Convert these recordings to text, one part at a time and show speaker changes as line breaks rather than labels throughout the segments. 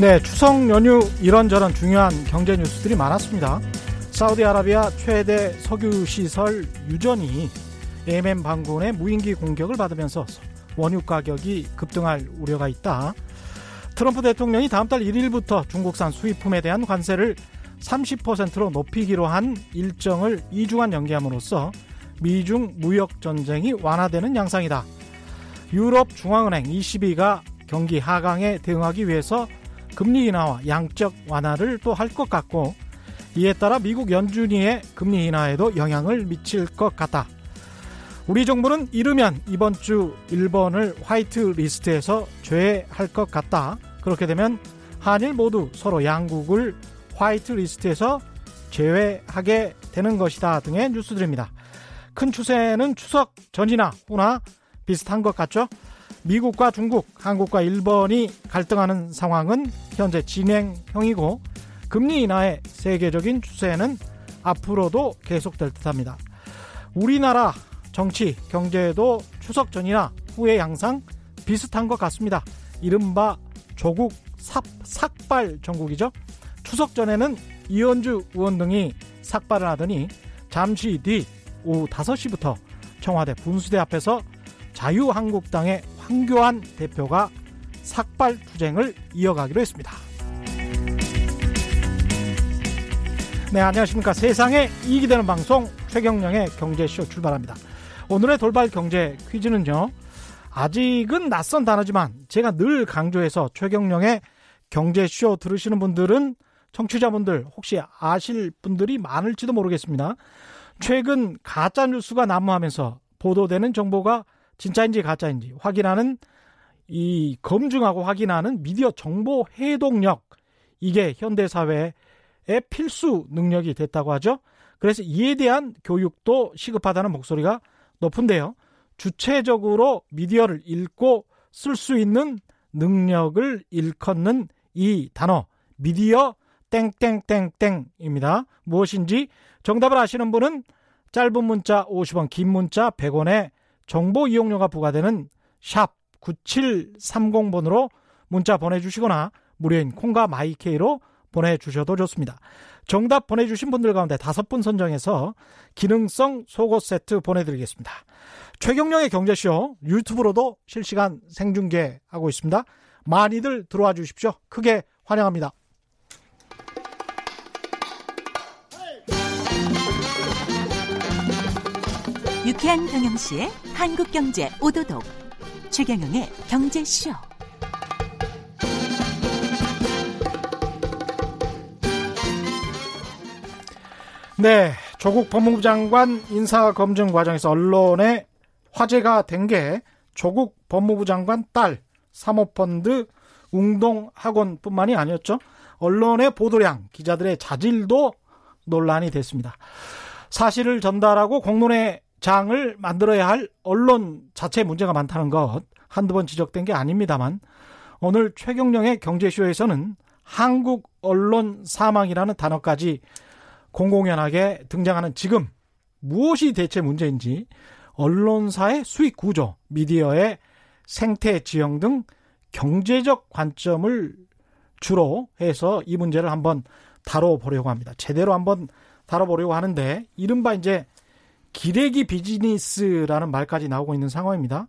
네, 추석 연휴 이런저런 중요한 경제 뉴스들이 많았습니다. 사우디아라비아 최대 석유 시설 유전이 예멘 반군의 무인기 공격을 받으면서 원유 가격이 급등할 우려가 있다. 트럼프 대통령이 다음 달 1일부터 중국산 수입품에 대한 관세를 30%로 높이기로 한 일정을 2주간 연기함으로써 미중 무역 전쟁이 완화되는 양상이다. 유럽 중앙은행 ECB가 경기 하강에 대응하기 위해서 금리 인하와 양적 완화를 또 할 것 같고 이에 따라 미국 연준위의 금리 인하에도 영향을 미칠 것 같다. 우리 정부는 이르면 이번 주 일본을 화이트 리스트에서 제외할 것 같다. 그렇게 되면 한일 모두 서로 양국을 화이트 리스트에서 제외하게 되는 것이다 등의 뉴스들입니다. 큰 추세는 추석 전이나 후나 비슷한 것 같죠? 미국과 중국, 한국과 일본이 갈등하는 상황은 현재 진행형이고 금리 인하의 세계적인 추세는 앞으로도 계속될 듯합니다. 우리나라 정치, 경제도 추석 전이나 후의 양상 비슷한 것 같습니다. 이른바 조국 삭, 삭발 전국이죠. 추석 전에는 이현주 의원 등이 삭발을 하더니 잠시 뒤 오후 5시부터 청와대 분수대 앞에서 자유한국당의 황교안 대표가 삭발 투쟁을 이어가기로 했습니다. 네, 안녕하십니까. 세상에 이익이 되는 방송 최경령의 경제쇼 출발합니다. 오늘의 돌발 경제 퀴즈는요. 아직은 낯선 단어지만 제가 늘 강조해서 최경령의 경제쇼 들으시는 분들은 청취자분들 혹시 아실 분들이 많을지도 모르겠습니다. 최근 가짜 뉴스가 난무하면서 보도되는 정보가 진짜인지 가짜인지 확인하는 이 검증하고 확인하는 미디어 정보 해독력 이게 현대 사회의 필수 능력이 됐다고 하죠. 그래서 이에 대한 교육도 시급하다는 목소리가 높은데요. 주체적으로 미디어를 읽고 쓸 수 있는 능력을 일컫는 이 단어 미디어 땡땡땡땡입니다. 무엇인지 정답을 아시는 분은 짧은 문자 50원, 긴 문자 100원에 정보 이용료가 부과되는 샵 9730번으로 문자 보내주시거나 무료인 콩과 마이케이로 보내주셔도 좋습니다. 정답 보내주신 분들 가운데 다섯 분 선정해서 기능성 속옷 세트 보내드리겠습니다. 최경령의 경제쇼 유튜브로도 실시간 생중계하고 있습니다. 많이들 들어와 주십시오. 크게 환영합니다.
유쾌한 경영시의 한국경제 오도독 최경영의 경제쇼
네, 조국 법무부 장관 인사 검증 과정에서 언론에 화제가 된 게 조국 법무부 장관 딸 사모펀드 웅동학원뿐만이 아니었죠. 언론의 보도량, 기자들의 자질도 논란이 됐습니다. 사실을 전달하고 공론의 장을 만들어야 할 언론 자체 문제가 많다는 것 한두 번 지적된 게 아닙니다만 오늘 최경령의 경제쇼에서는 한국 언론 사망이라는 단어까지 공공연하게 등장하는 지금 무엇이 대체 문제인지 언론사의 수익 구조, 미디어의 생태 지형 등 경제적 관점을 주로 해서 이 문제를 한번 다뤄보려고 합니다. 제대로 한번 다뤄보려고 하는데 이른바 이제 기레기 비즈니스라는 말까지 나오고 있는 상황입니다.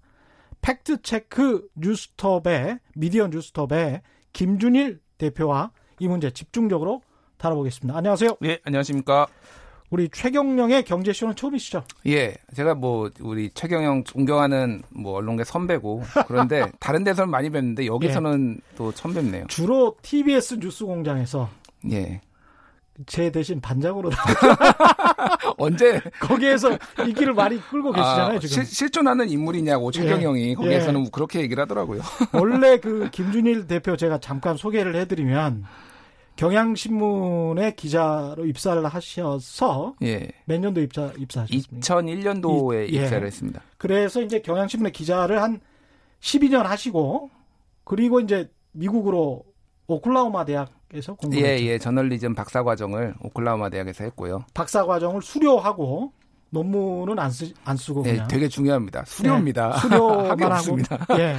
팩트 체크 뉴스톱의 미디어 뉴스톱의 김준일 대표와 이 문제 집중적으로 다뤄보겠습니다. 안녕하세요.
예, 안녕하십니까.
우리 최경령의 경제쇼는 처음이시죠?
예, 제가 뭐 우리 최경영 존경하는 뭐 언론계 선배고 그런데 다른 데서는 많이 뵀는데 여기서는 예. 또 처음 뵙네요.
주로 TBS 뉴스공장에서
예.
제 대신 반장으로
언제
거기에서 인기를 많이 끌고 계시잖아요 아, 지금
실, 실존하는 인물이냐고 최경영이 예. 거기에서는 예. 그렇게 얘기를 하더라고요.
원래 그 김준일 대표 제가 잠깐 소개를 해드리면 경향신문의 기자로 입사를 하셔서 예. 몇 년도 입사 입사하셨습니까?
2001년도에 이, 입사를 예. 했습니다.
그래서 이제 경향신문의 기자를 한 12년 하시고 그리고 이제 미국으로 오클라호마 대학 에서 공부했죠.
예, 예. 저널리즘 박사 과정을 오클라호마 대학에서 했고요.
박사 과정을 수료하고 논문은 안, 쓰, 안 쓰고
네,
그냥
되게 중요합니다. 수료입니다.
네, 수료만 하고. 예.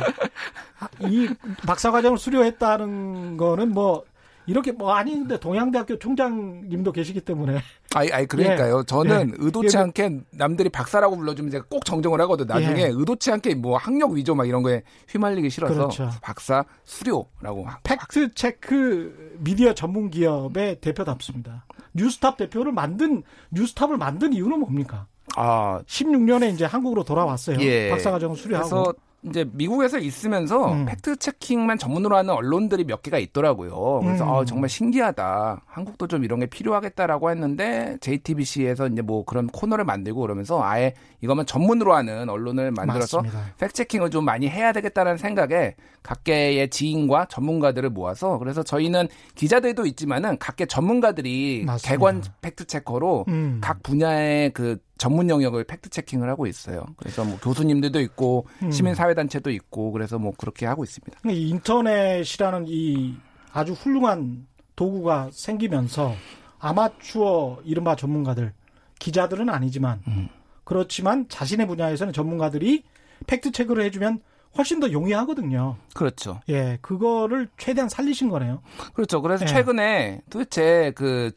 이 박사 과정을 수료했다는 거는 뭐 이렇게 뭐 아닌데 동양대학교 총장님도 계시기 때문에
아니, 아니 그러니까요. 저는
예.
의도치
예.
않게 남들이 박사라고 불러주면 제가 꼭 정정을 하거든. 나중에
예.
의도치 않게 뭐 학력 위조 막 이런 거에 휘말리기 싫어서
그렇죠.
박사 수료라고.
팩트 체크 미디어 전문 기업의 대표답습니다. 뉴스톱 대표를 만든 뉴스톱을 만든 이유는 뭡니까?
아
16년에 이제 한국으로 돌아왔어요.
예.
박사 과정을 수료하고.
이제 미국에서 있으면서
음.
팩트 체킹만 전문으로 하는 언론들이 몇 개가 있더라고요. 그래서
음.
아, 정말 신기하다. 한국도 좀 이런 게 필요하겠다라고 했는데 JTBC에서 이제 뭐 그런 코너를 만들고 그러면서 아예 이거만 전문으로 하는 언론을 만들어서. 팩트 체킹을 좀 많이 해야 되겠다는 생각에 각계의 지인과 전문가들을 모아서 그래서 저희는 기자들도 있지만은 각계 전문가들이
맞습니다.
객원 팩트 체커로
음.
각 분야의 그 전문 영역을 팩트 체킹을 하고 있어요. 그래서 뭐 교수님들도 있고
음.
시민 사회 단체도 있고 그래서 뭐 그렇게 하고 있습니다.
이 인터넷이라는 이 아주 훌륭한 도구가 생기면서 아마추어 이른바 전문가들 기자들은 아니지만
음.
그렇지만 자신의 분야에서는 전문가들이 팩트 체크를 해주면 훨씬 더 용이하거든요.
그렇죠.
예, 그거를 최대한 살리신 거네요.
그렇죠. 그래서
예.
최근에 도대체 그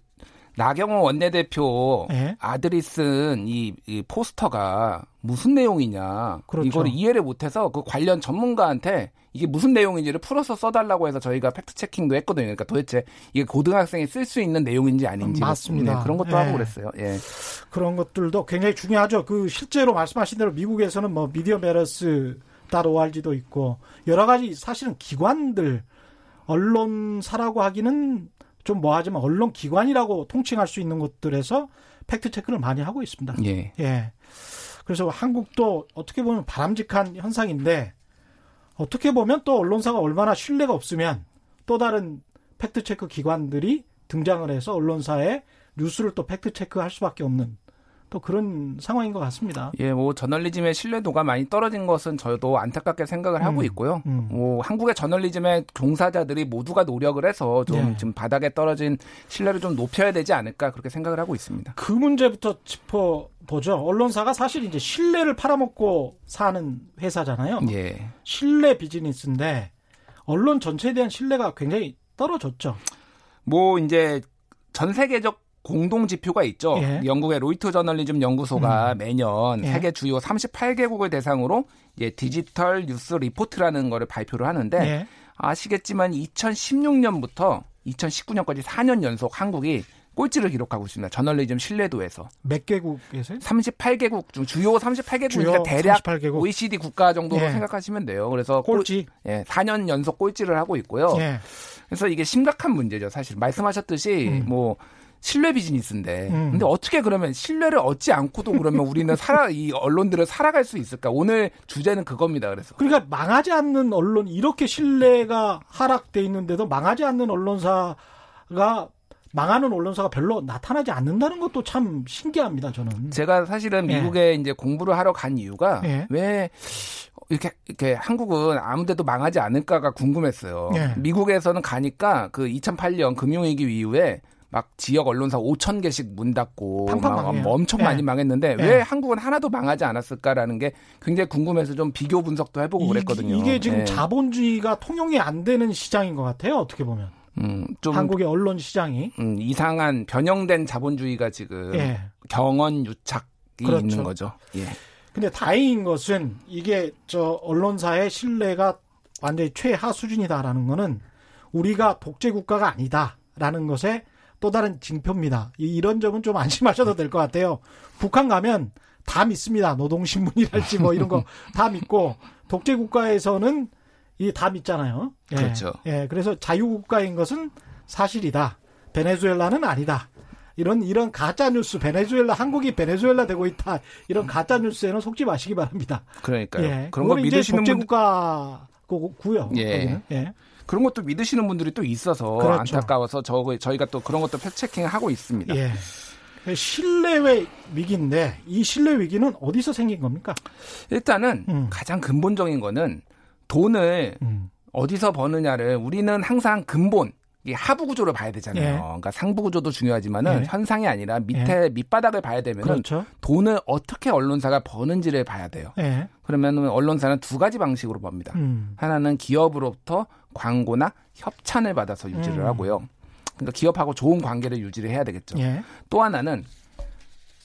나경원 원내대표
예.
아들이 쓴 이 포스터가 무슨 내용이냐
그렇죠.
이거를 이해를 못해서 그 관련 전문가한테 이게 무슨 내용인지를 풀어서 써달라고 해서 저희가 팩트 체킹도 했거든요. 그러니까 도대체 이게 고등학생이 쓸 수 있는 내용인지 아닌지
맞습니다.
네, 그런 것도
예.
하고 그랬어요. 예.
그런 것들도 굉장히 중요하죠. 그 실제로 말씀하신 대로 미국에서는 뭐 Media Matters .org도 있고 여러 가지 사실은 기관들 언론사라고 하기는 좀 뭐하지만 언론 기관이라고 통칭할 수 있는 곳들에서 팩트 체크를 많이 하고 있습니다.
예.
예. 그래서 한국도 어떻게 보면 바람직한 현상인데 어떻게 보면 또 언론사가 얼마나 신뢰가 없으면 또 다른 팩트 체크 기관들이 등장을 해서 언론사에 뉴스를 또 팩트 체크할 수밖에 없는 또 그런 상황인 것 같습니다.
예, 뭐 저널리즘의 신뢰도가 많이 떨어진 것은 저도 안타깝게 생각을 하고
음,
있고요.
음.
뭐 한국의 저널리즘의 종사자들이 모두가 노력을 해서 좀
네.
지금 바닥에 떨어진 신뢰를 좀 높여야 되지 않을까 그렇게 생각을 하고 있습니다.
그 문제부터 짚어 보죠. 언론사가 사실 이제 신뢰를 팔아먹고 사는 회사잖아요.
예.
신뢰 비즈니스인데 언론 전체에 대한 신뢰가 굉장히 떨어졌죠.
뭐 이제 전 세계적 공동 지표가 있죠.
예.
영국의 로이터 저널리즘 연구소가 매년
예.
세계 주요 38개국을 대상으로 이제 Digital News Report라는 거를 발표를 하는데
예.
아시겠지만 2016년부터 2019년까지 4년 연속 한국이 꼴찌를 기록하고 있습니다. 저널리즘 신뢰도에서
몇 개국에서요?
38개국 중 주요 38개국이니까
주요
대략
38개국.
OECD 국가 정도로
예.
생각하시면 돼요. 그래서 꼴-
꼴찌.
예, 4년 연속 꼴찌를 하고 있고요.
예.
그래서 이게 심각한 문제죠. 사실 말씀하셨듯이
음.
뭐 신뢰 비즈니스인데
음.
근데 어떻게 그러면 신뢰를 얻지 않고도 그러면 우리는 살아 이 언론들을 살아갈 수 있을까? 오늘 주제는 그겁니다. 그래서
그러니까 망하지 않는 언론 이렇게 신뢰가 하락돼 있는데도 망하지 않는 언론사가 망하는 언론사가 별로 나타나지 않는다는 것도 참 신기합니다. 저는.
제가 사실은
예.
미국에 이제 공부를 하러 간 이유가
예.
왜 이렇게 이렇게 한국은 아무데도 망하지 않을까가 궁금했어요.
예.
미국에서는 가니까 그 2008년 금융위기 이후에 막 지역 언론사 5천 개씩 문 닫고 막. 엄청
예.
많이 망했는데
예.
왜 한국은 하나도 망하지 않았을까라는 게 굉장히 궁금해서 좀 비교 분석도 해보고 그랬거든요.
이, 게 지금
예.
자본주의가 통용이 안 되는 시장인 것 같아요. 어떻게 보면
음, 좀
한국의 언론 시장이
음, 이상한 변형된 자본주의가 지금
예.
경언 유착이
그렇죠.
있는 거죠. 예.
근데 다행인 것은 이게 저 언론사의 신뢰가 완전히 최하 수준이다라는 거는 우리가 독재 국가가 아니다라는 것에 또 다른 징표입니다. 이- 이런 점은 좀 안심하셔도 될 것 같아요. 북한 가면 다 믿습니다. 노동신문이랄지 뭐 이런 거 다 믿고 독재 국가에서는 이 다 믿잖아요. 예.
그렇죠.
예, 그래서 자유국가인 것은 사실이다. 베네수엘라는 아니다. 이런 이런 가짜 뉴스 베네수엘라 한국이 베네수엘라 되고 있다. 이런 가짜 뉴스에는 속지 마시기 바랍니다.
그러니까요.
예.
그런 거 믿으시는
독재
분
국가고요.
예.
예.
그런 것도 믿으시는 분들이 또 있어서
그렇죠.
안타까워서 저, 저희가 또 그런 것도 팩체킹을 하고 있습니다.
예. 신뢰의 위기인데 이 신뢰 위기는 어디서 생긴 겁니까?
일단은
음.
가장 근본적인 거는 돈을
음.
어디서 버느냐를 우리는 항상 근본 이게 하부 구조를 봐야 되잖아요.
예.
그러니까 상부 구조도 중요하지만은
예.
현상이 아니라 밑에 밑바닥을 봐야 되면은
그렇죠.
돈을 어떻게 언론사가 버는지를 봐야 돼요.
예.
그러면은 언론사는 두 가지 방식으로 봅니다.
음.
하나는 기업으로부터 광고나 협찬을 받아서 유지를
음.
하고요. 그러니까 기업하고 좋은 관계를 유지를 해야 되겠죠.
예.
또 하나는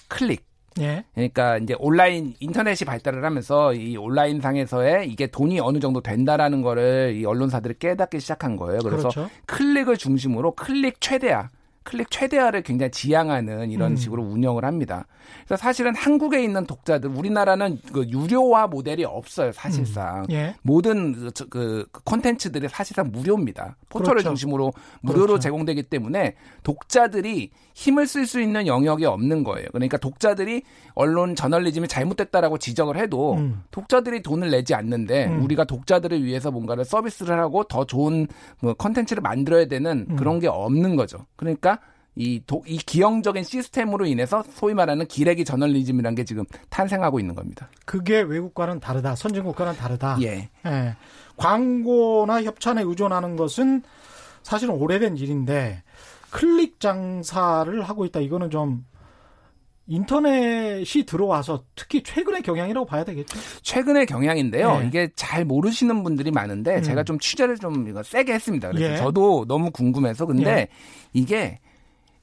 클릭.
예.
그러니까 이제 온라인 인터넷이 발달을 하면서 이 온라인 상에서의 이게 돈이 어느 정도 된다라는 거를 이 언론사들이 깨닫기 시작한 거예요. 그래서
그렇죠.
클릭을 중심으로 클릭 최대화, 클릭 최대화를 굉장히 지향하는 이런
음.
식으로 운영을 합니다. 그래서 사실은 한국에 있는 독자들, 우리나라는 그 유료화 모델이 없어요, 사실상.
예.
모든 그, 저- 그 콘텐츠들이 사실상 무료입니다. 포털을
그렇죠.
중심으로 무료로
그렇죠.
제공되기 때문에 독자들이 힘을 쓸 수 있는 영역이 없는 거예요. 그러니까 독자들이 언론 저널리즘이 잘못됐다라고 지적을 해도
음.
독자들이 돈을 내지 않는데
음.
우리가 독자들을 위해서 뭔가를 서비스를 하고 더 좋은 뭐 컨텐츠를 만들어야 되는
음.
그런 게 없는 거죠. 그러니까 이, 도, 이 기형적인 시스템으로 인해서 소위 말하는 기레기 저널리즘이라는 게 지금 탄생하고 있는 겁니다.
그게 외국과는 다르다. 선진국과는 다르다.
예.
예. 광고나 협찬에 의존하는 것은 사실은 오래된 일인데 클릭 장사를 하고 있다. 이거는 좀 인터넷이 들어와서 특히 최근의 경향이라고 봐야 되겠죠.
최근의 경향인데요.
예.
이게 잘 모르시는 분들이 많은데
음.
제가 좀 취재를 좀 이거 세게 했습니다. 그래서
예.
저도 너무 궁금해서 근데
예.
이게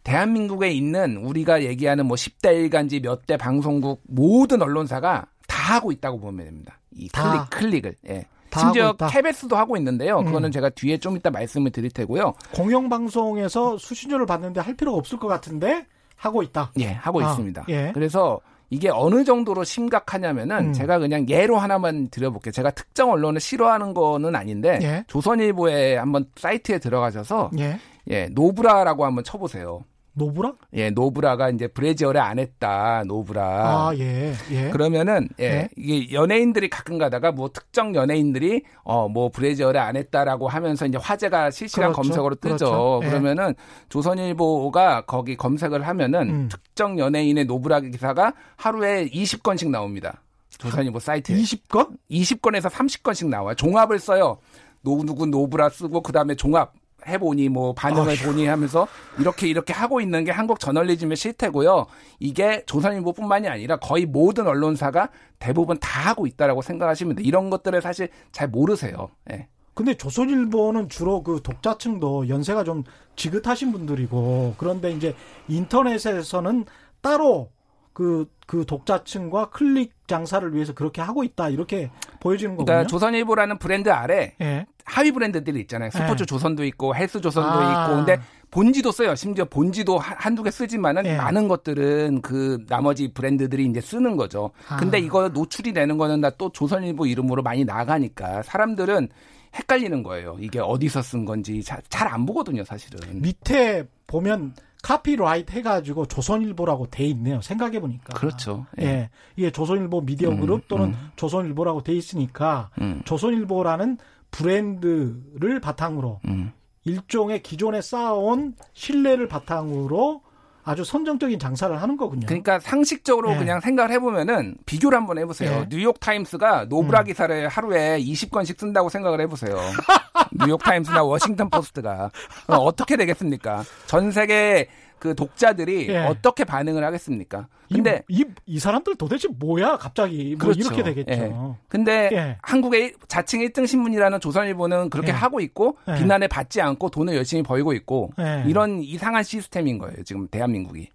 대한민국에 있는 우리가 얘기하는 뭐 10대 일간지 몇 대 방송국 모든 언론사가 다 하고 있다고 보면 됩니다. 이
다.
클릭 클릭을. 예.
다
심지어
하고 있다.
KBS도 하고 있는데요.
음.
그거는 제가 뒤에 좀 이따 말씀을 드릴 테고요.
공영방송에서 수신료를 받는데 할 필요가 없을 것 같은데 하고 있다.
예, 하고
아,
있습니다.
예.
그래서 이게 어느 정도로 심각하냐면은
음.
제가 그냥 예로 하나만 드려볼게요. 제가 특정 언론을 싫어하는 거는 아닌데
예.
조선일보에 한번 사이트에 들어가셔서
예.
예 노브라라고 한번 쳐보세요.
노브라?
예 노브라가 이제 브래지어를 안 했다 노브라.
아, 예. 예.
그러면은 예
예.
이게 연예인들이 가끔 가다가 뭐 특정 연예인들이 어 뭐 브래지어를 안 했다라고 하면서 이제 화제가 실시간
그렇죠.
검색어로 뜨죠.
그렇죠. 예.
그러면은 조선일보가 거기 검색을 하면은
음.
특정 연예인의 노브라 기사가 하루에 20건씩 나옵니다. 조선일보 사이트에
20건?
20건에서 30건씩 나와요. 종합을 써요. 누구 누구 노브라 쓰고 그 다음에 종합 해보니 뭐 반응을 보니 하면서 이렇게 이렇게 하고 있는 게 한국 저널리즘의 실태고요. 이게 조선일보뿐만이 아니라 거의 모든 언론사가 대부분 다 하고 있다라고 생각하시면 돼요. 이런 것들을 사실 잘 모르세요. 예.
근데 조선일보는 주로 그 독자층도 연세가 좀 지긋하신 분들이고 그런데 이제 인터넷에서는 따로 그, 그 독자층과 클릭 장사를 위해서 그렇게 하고 있다 이렇게 보여지는 거군요.
그러니까 조선일보라는 브랜드 아래
예.
하위 브랜드들이 있잖아요. 스포츠
네.
조선도 있고 헬스 조선도
아.
있고 근데 본지도 써요. 심지어 본지도 한- 한두 개 쓰지만은
네.
많은 것들은 그 나머지 브랜드들이 이제 쓰는 거죠.
아.
근데 이거 노출이 되는 거는 다또 조선일보 이름으로 많이 나가니까 사람들은 헷갈리는 거예요. 이게 어디서 쓴 건지 잘 안 보거든요, 사실은.
밑에 보면 카피라이트 해가지고 조선일보라고 돼 있네요. 생각해 보니까.
그렇죠.
예.
예.
이게 조선일보 미디어
음,
그룹 또는
음.
조선일보라고 돼 있으니까
음,
조선일보라는 브랜드를 바탕으로
음.
일종의 기존에 쌓아온 신뢰를 바탕으로 아주 선정적인 장사를 하는 거군요.
그러니까 상식적으로
예.
그냥 생각을 해보면은 비교를 한번 해보세요.
예.
뉴욕 타임스가 노브라
음.
기사를 하루에 20건씩 쓴다고 생각을 해보세요. 뉴욕 타임스나 워싱턴 포스트가 어, 어떻게 되겠습니까? 전 세계 그 독자들이
예.
어떻게 반응을 하겠습니까? 근데
이, 이, 이 사람들 도대체 뭐야 갑자기 뭐
그렇죠.
이렇게 되겠죠.
예. 근데
예.
한국의 자칭 1등 신문이라는 조선일보는 그렇게
예.
하고 있고
예.
비난을 받지 않고 돈을 열심히 벌고 있고
예.
이런 이상한 시스템인 거예요. 지금 대한민국이.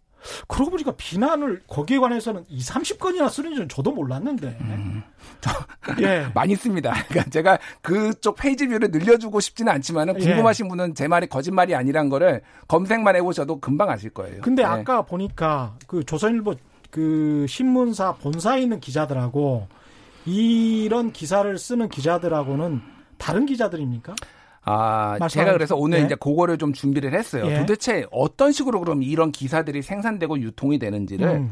그러고 보니까 비난을 거기에 관해서는 2, 30건이나 쓰는 줄은 저도 몰랐는데.
음.
예.
많이 씁니다. 그러니까 제가 그쪽 page view를 늘려주고 싶지는 않지만은
예.
궁금하신 분은 제 말이 거짓말이 아니란 거를 검색만 해보셔도 금방 아실 거예요.
근데
네.
아까 보니까 그 조선일보 그 신문사 본사에 있는 기자들하고 이런 기사를 쓰는 기자들하고는 다른 기자들입니까?
아,
말씀하세요.
제가 그래서 오늘
예.
이제 그거를 좀 준비를 했어요.
예.
도대체 어떤 식으로 그럼 이런 기사들이 생산되고 유통이 되는지를
음.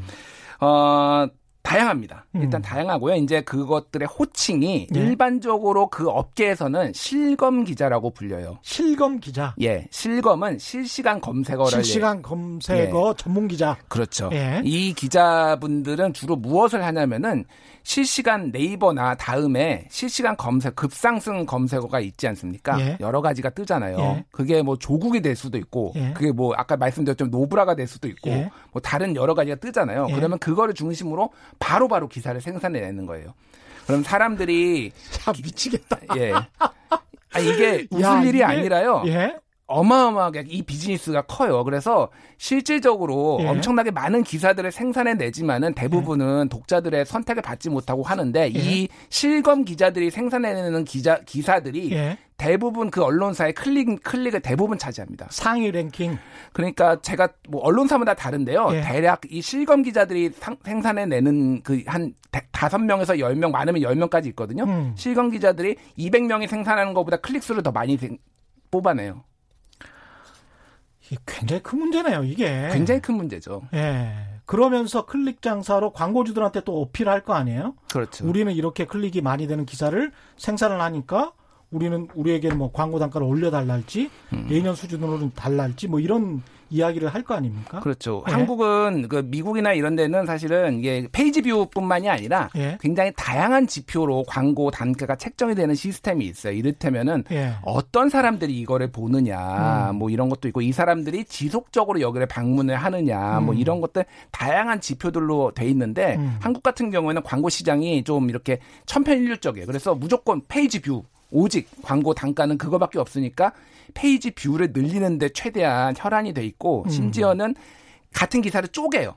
어, 다양합니다. 일단
음.
다양하고요. 이제 그것들의 호칭이
예.
일반적으로 그 업계에서는 실검 기자라고 불려요.
실검 기자,
예, 실검은 실시간 검색어를
실시간 검색어 전문 기자.
그렇죠.
예.
이 기자분들은 주로 무엇을 하냐면은 실시간 네이버나 다음에 실시간 검색 급상승 검색어가 있지 않습니까?
예.
여러 가지가 뜨잖아요.
예.
그게 뭐 조국이 될 수도 있고
예.
그게 뭐 아까 말씀드렸던 노브라가 될 수도 있고
예.
뭐 다른 여러 가지가 뜨잖아요.
예.
그러면 그거를 중심으로 바로 바로 기사를 생산해내는 거예요. 그럼 사람들이
참 미치겠다.
예. 아, 이게 웃을
야,
일이
이게-
아니라요.
예.
어마어마하게 이 비즈니스가 커요. 그래서 실질적으로
예.
엄청나게 많은 기사들을 생산해 내지만은 대부분은 독자들의 선택을 받지 못하고 하는데 이 실검 기자들이 생산해내는 기자 기사들이
예.
대부분 그 언론사의 클릭 클릭을 대부분 차지합니다.
상위 랭킹.
그러니까 제가 뭐 언론사마다 다른데요.
예.
대략 이 실검 기자들이 상- 생산해 내는 그 한 다섯 명에서 열 명 많으면 열 명까지 있거든요.
음.
실검 기자들이 200명이 생산하는 것보다 클릭 수를 더 많이 생- 뽑아내요.
굉장히 큰 문제네요, 이게.
굉장히 큰 문제죠.
예. 그러면서 클릭 장사로 광고주들한테 또 어필할 거 아니에요?
그렇죠.
우리는 이렇게 클릭이 많이 되는 기사를 생산을 하니까 우리는 우리에게 뭐 광고 단가를 올려달랄지
음.
예년 수준으로는 달랄지 뭐 이런 이야기를 할 거 아닙니까?
그렇죠.
예.
한국은 그 미국이나 이런 데는 사실은 이게 page view뿐만이 아니라
예.
굉장히 다양한 지표로 광고 단가가 책정이 되는 시스템이 있어요. 이를테면은
예.
어떤 사람들이 이거를 보느냐,
음.
뭐 이런 것도 있고 이 사람들이 지속적으로 여기를 방문을 하느냐, 뭐
음.
이런 것들 다양한 지표들로 돼 있는데
음.
한국 같은 경우에는 광고 시장이 좀 이렇게 천편일률적이에요. 그래서 무조건 page view 오직 광고 단가는 그거밖에 없으니까 page view를 늘리는데 최대한 혈안이 돼 있고
음.
심지어는 같은 기사를 쪼개요.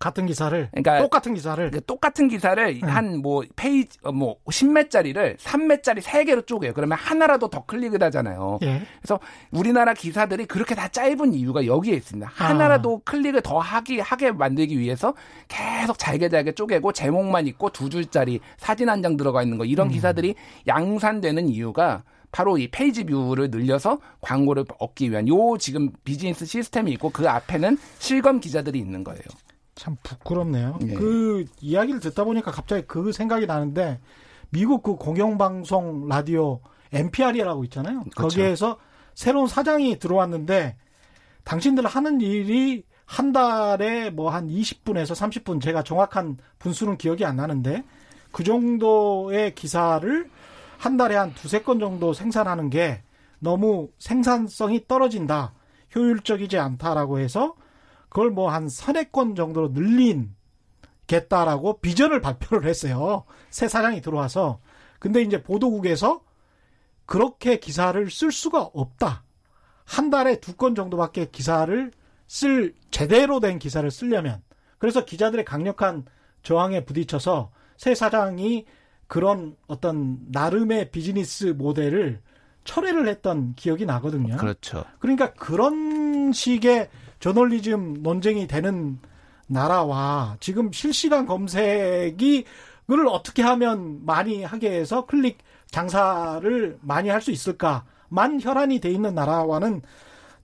같은 기사를
그러니까
똑같은 기사를
그 똑같은 기사를
음.
한 뭐 페이지 어, 뭐 10매짜리를 3매짜리 3개로 쪼개요. 그러면 하나라도 더 클릭을 하잖아요.
예.
그래서 우리나라 기사들이 그렇게 다 짧은 이유가 여기에 있습니다.
아.
하나라도 클릭을 더 하기 하게 만들기 위해서 계속 잘게 잘게 쪼개고 제목만 있고 두 줄짜리 사진 한 장 들어가 있는 거 이런
음.
기사들이 양산되는 이유가 바로 이 page view를 늘려서 광고를 얻기 위한 요 지금 비즈니스 시스템이 있고 그 앞에는 실검 기자들이 있는 거예요.
참 부끄럽네요.
예.
그 이야기를 듣다 보니까 갑자기 그 생각이 나는데 미국 그 공영방송 라디오 NPR이라고 있잖아요.
그렇죠.
거기에서 새로운 사장이 들어왔는데 당신들 하는 일이 한 달에 뭐 한 20분에서 30분 제가 정확한 분수는 기억이 안 나는데 그 정도의 기사를 한 달에 한 두세 건 정도 생산하는 게 너무 생산성이 떨어진다. 효율적이지 않다라고 해서 그걸 뭐한건 정도로 늘린 겠다라고 비전을 발표를 했어요. 새 사장이 들어와서. 근데 이제 보도국에서 그렇게 기사를 쓸 수가 없다. 한 달에 두 건 정도밖에 기사를 쓸 제대로 된 기사를 쓰려면 그래서 기자들의 강력한 저항에 부딪혀서 새 사장이 그런 어떤 나름의 비즈니스 모델을 철회를 했던 기억이 나거든요.
그렇죠.
그러니까 그런 식의 저널리즘 논쟁이 되는 나라와 지금 실시간 검색이 을 어떻게 하면 많이 하게 해서 클릭 장사를 많이 할 수 있을까만 혈안이 돼 있는 나라와는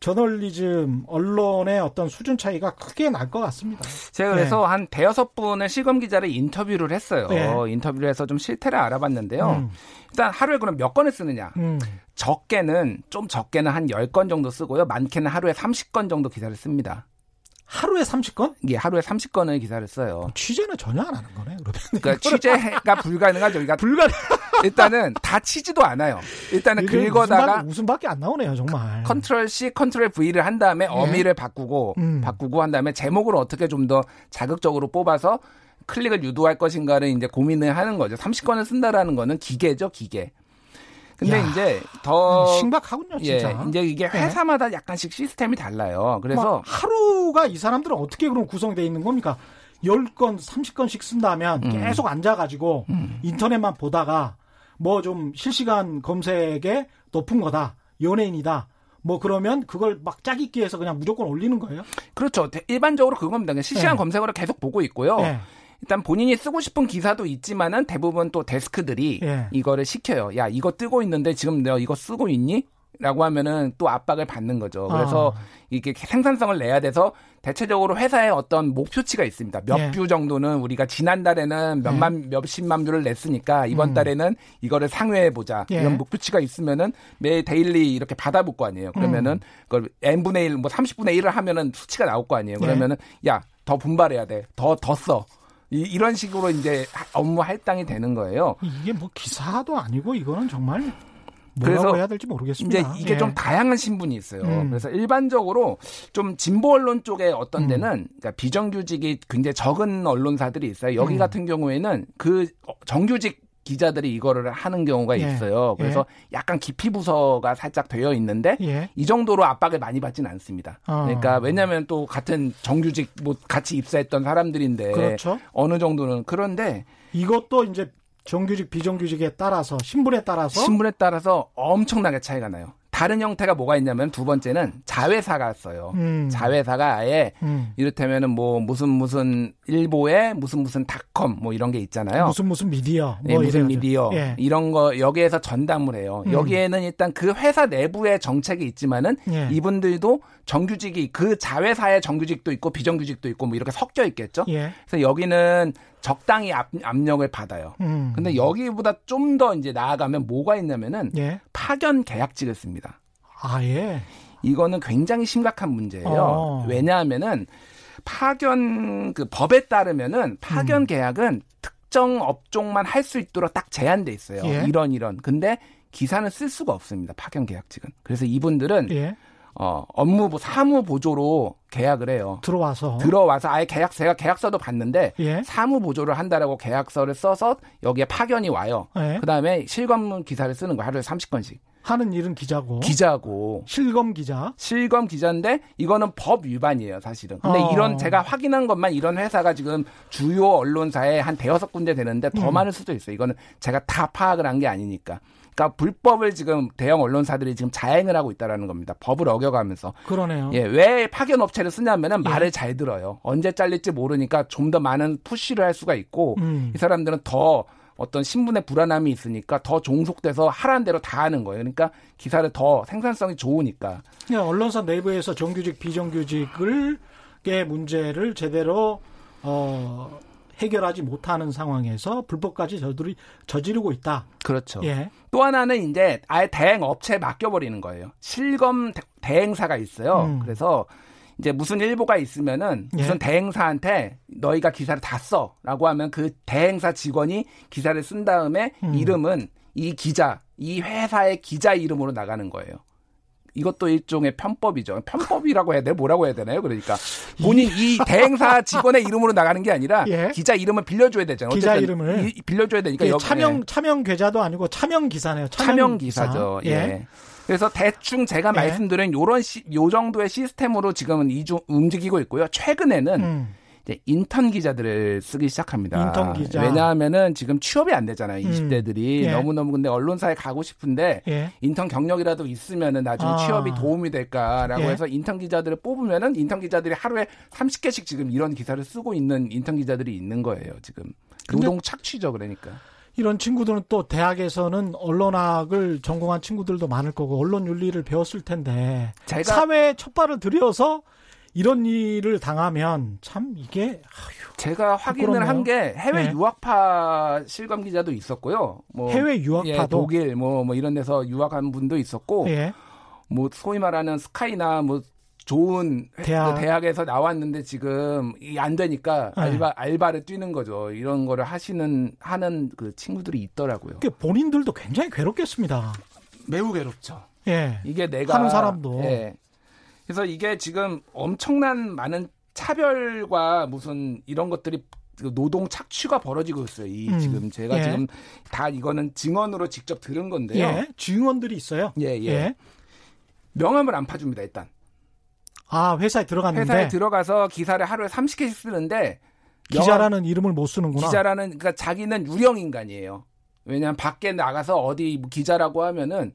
저널리즘 언론의 어떤 수준 차이가 크게 날 것 같습니다.
제가 그래서 한 대여섯 분의 실검 기자를 인터뷰를 했어요.
네.
인터뷰를 해서 좀 실태를 알아봤는데요.
음,
일단 하루에 그럼 몇 건을 쓰느냐?
음.
적게는 좀 적게는 한 10건 정도 쓰고요. 많게는 하루에 30건 정도 기사를 씁니다.
하루에 30건?
이게 하루에 30건을 기사를 써요.
취재는 전혀 안 하는 거네. 그러면
그러니까 취재가 불가능하죠. 그러니까
불가능.
일단은 다 치지도 않아요. 일단은 긁어다가
웃음밖에, 안 나오네요, 정말.
Ctrl C, Ctrl V를 한 다음에 어미를 바꾸고
음.
바꾸고 한 다음에 제목을 어떻게 좀 더 자극적으로 뽑아서 클릭을 유도할 것인가를 이제 고민을 하는 거죠. 30건을 쓴다라는 거는 기계죠, 기계. 근데
야,
이제 더
심각하군요,
예,
진짜.
이제 이게
네.
회사마다 약간씩 시스템이 달라요. 그래서
막 하루가 이 사람들은 어떻게 그럼 구성되어 있는 겁니까? 10건, 30건씩 쓴다면
음.
계속 앉아가지고 인터넷만 보다가 뭐 좀 실시간 검색에 높은 거다. 연예인이다. 뭐 그러면 그걸 막 짜깁기 해서 그냥 무조건 올리는 거예요?
그렇죠. 대- 일반적으로 그겁니다. 그냥 실시간
네.
검색어를 계속 보고 있고요.
예.
일단 본인이 쓰고 싶은 기사도 있지만은 대부분 또 데스크들이
예.
이거를 시켜요. 야, 이거 뜨고 있는데 지금 내가 이거 쓰고 있니? 라고 하면은 또 압박을 받는 거죠. 그래서 아. 이게 생산성을 내야 돼서 대체적으로 회사에 어떤 목표치가 있습니다. 몇 view 예. 정도는 우리가 지난달에는 몇만 예. 몇십만 view를 냈으니까 이번 음. 달에는 이거를 상회해 보자. 예. 이런 목표치가 있으면은 매 daily 이렇게 받아볼 거 아니에요. 그러면은 음. 그걸 n분의 1, 뭐 30분의 1을 하면은 수치가 나올 거 아니에요. 그러면은 야, 더 분발해야 돼. 더 더 써. 이, 이런 식으로 이제 업무 할당이 되는 거예요.
이게 뭐 기사도 아니고 이거는 정말 그래서 해야 될지 모르겠습니다.
이제 이게 예. 좀 다양한 신분이 있어요. 음. 그래서 일반적으로 좀 진보 언론 쪽에 어떤 음. 데는 음. 그러니까 비정규직이 굉장히 적은 언론사들이 있어요. 여기 음. 같은 경우에는 그 정규직 기자들이 이거를 하는 경우가 예. 있어요. 그래서 예. 약간 기피 부서가 살짝 되어 있는데 예. 이 정도로 압박을 많이 받지는 않습니다. 어. 그러니까 왜냐하면 또 같은 정규직 뭐 같이 입사했던 사람들인데 그렇죠. 어느 정도는 그런데
이것도 이제 정규직 비정규직에 따라서 신분에 따라서
신분에 따라서 엄청나게 차이가 나요. 다른 형태가 뭐가 있냐면 두 번째는 자회사가 써요. 음. 자회사가 아예 음. 이를테면은 뭐 무슨 무슨 일보에 무슨 무슨 닷컴 뭐 이런 게 있잖아요.
무슨 무슨 미디어.
네, 뭐 네, 무슨 미디어. 예. 이런 거 여기에서 전담을 해요. 음. 여기에는 일단 그 회사 내부의 정책이 있지만은 예. 이분들도 정규직이 그 자회사의 정규직도 있고 비정규직도 있고 뭐 이렇게 섞여 있겠죠. 예. 그래서 여기는 적당히 압, 력을 받아요. 음. 근데 여기보다 좀 더 이제 나아가면 뭐가 있냐면은 예. 파견 계약직을 씁니다.
아 예.
이거는 굉장히 심각한 문제예요. 어. 왜냐하면은 파견 그 법에 따르면은 파견 음. 계약은 특정 업종만 할 수 있도록 딱 제한돼 있어요. 예. 이런 이런. 근데 기사는 쓸 수가 없습니다. 파견 계약직은. 그래서 이분들은 예. 어, 업무부 사무 보조로 계약을 해요.
들어와서
들어와서 아예 계약 제가 계약서도 봤는데 예? 사무 보조를 한다라고 계약서를 써서 여기에 파견이 와요. 예? 그다음에 실검 기사를 쓰는 거 하루에 30건씩.
하는 일은 기자고.
기자고.
실검 기자.
실검 기자인데 이거는 법 위반이에요, 사실은. 근데 어. 이런 제가 확인한 것만 이런 회사가 지금 주요 언론사에 한 대여섯 군데 되는데 더 음. 많을 수도 있어요. 이거는 제가 다 파악을 한 게 아니니까. 그러니까 불법을 지금 대형 언론사들이 지금 자행을 하고 있다라는 겁니다. 법을 어겨가면서.
그러네요.
예, 왜 파견 업체를 쓰냐면은 예. 말을 잘 들어요. 언제 잘릴지 모르니까 좀 더 많은 푸시를 할 수가 있고 음. 이 사람들은 더 어떤 신분의 불안함이 있으니까 더 종속돼서 하라는 대로 다 하는 거예요. 그러니까 기사를 더 생산성이 좋으니까.
예, 언론사 내부에서 정규직 비정규직을 의 문제를 제대로 어 해결하지 못하는 상황에서 불법까지 저들이 저지르고 있다.
그렇죠. 예. 또 하나는 이제 아예 대행 업체에 맡겨버리는 거예요. 실검 대행사가 있어요. 음. 그래서 이제 무슨 일보가 있으면은 예. 무슨 예. 대행사한테 너희가 기사를 다 써라고 하면 그 대행사 직원이 기사를 쓴 다음에 음. 이름은 이 기자, 이 회사의 기자 이름으로 나가는 거예요. 이것도 일종의 편법이죠. 편법이라고 해야 돼? 뭐라고 해야 되나요? 그러니까 본인 이 대행사 직원의 이름으로 나가는 게 아니라 예? 기자 이름을 빌려줘야 되잖아요.
기자 이름을
이, 빌려줘야 되니까
여기, 차명 예. 차명 계좌도 아니고 차명 기사네요. 차명,
기사죠. 기사. 예. 예. 그래서 대충 제가 예. 말씀드린 요런 시, 요 정도의 시스템으로 지금은 이주 움직이고 있고요. 최근에는 음. 인턴 기자들을 쓰기 시작합니다.
인턴 기자.
왜냐하면은 지금 취업이 안 되잖아요. 20대들이 음. 예. 너무너무 근데 언론사에 가고 싶은데 예. 인턴 경력이라도 있으면은 나중에 아. 취업이 도움이 될까라고 예. 해서 인턴 기자들을 뽑으면은 인턴 기자들이 하루에 30개씩 지금 이런 기사를 쓰고 있는 인턴 기자들이 있는 거예요. 지금 노동 착취죠. 그러니까.
이런 친구들은 또 대학에서는 언론학을 전공한 친구들도 많을 거고 언론 윤리를 배웠을 텐데 사회에 첫 발을 들여서 이런 일을 당하면 참 이게 아휴,
제가 확인을 한 게 해외 네. 유학파 실검 기자도 있었고요.
뭐 해외 유학파도 예,
독일 뭐, 뭐 이런 데서 유학한 분도 있었고 예. 뭐 소위 말하는 스카이나 뭐 좋은 대학. 그 대학에서 나왔는데 지금 안 되니까 네. 알바 알바를 뛰는 거죠. 이런 거를 하시는 하는 그 친구들이 있더라고요.
그 본인들도 굉장히 괴롭겠습니다.
매우 괴롭죠.
예.
이게 내가
하는 사람도
예. 그래서 이게 지금 엄청난 많은 차별과 무슨 이런 것들이 그 노동 착취가 벌어지고 있어요. 이 음. 지금 제가 예. 지금 다 이거는 증언으로 직접 들은 건데요.
예. 증언들이 있어요.
예, 예. 예. 명함을 안 파줍니다. 일단.
아, 회사에 들어갔는데
회사에 들어가서 기사를 하루에 30개씩 쓰는데
기자라는 이름을 못 쓰는구나.
기자라는 그러니까 자기는 유령 인간이에요. 왜냐하면 밖에 나가서 어디 뭐 기자라고 하면은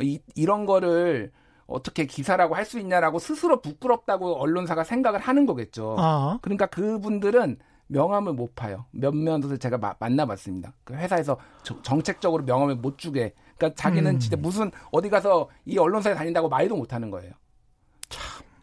이, 이런 거를 어떻게 기사라고 할 수 있냐라고 스스로 부끄럽다고 언론사가 생각을 하는 거겠죠. 아. 그러니까 그분들은 명함을 못 파요. 몇몇을 제가 마, 만나봤습니다. 그 회사에서 저, 정책적으로 명함을 못 주게 그러니까 자기는
음.
진짜 무슨 어디 가서 이 언론사에 다닌다고 말도 못 하는 거예요.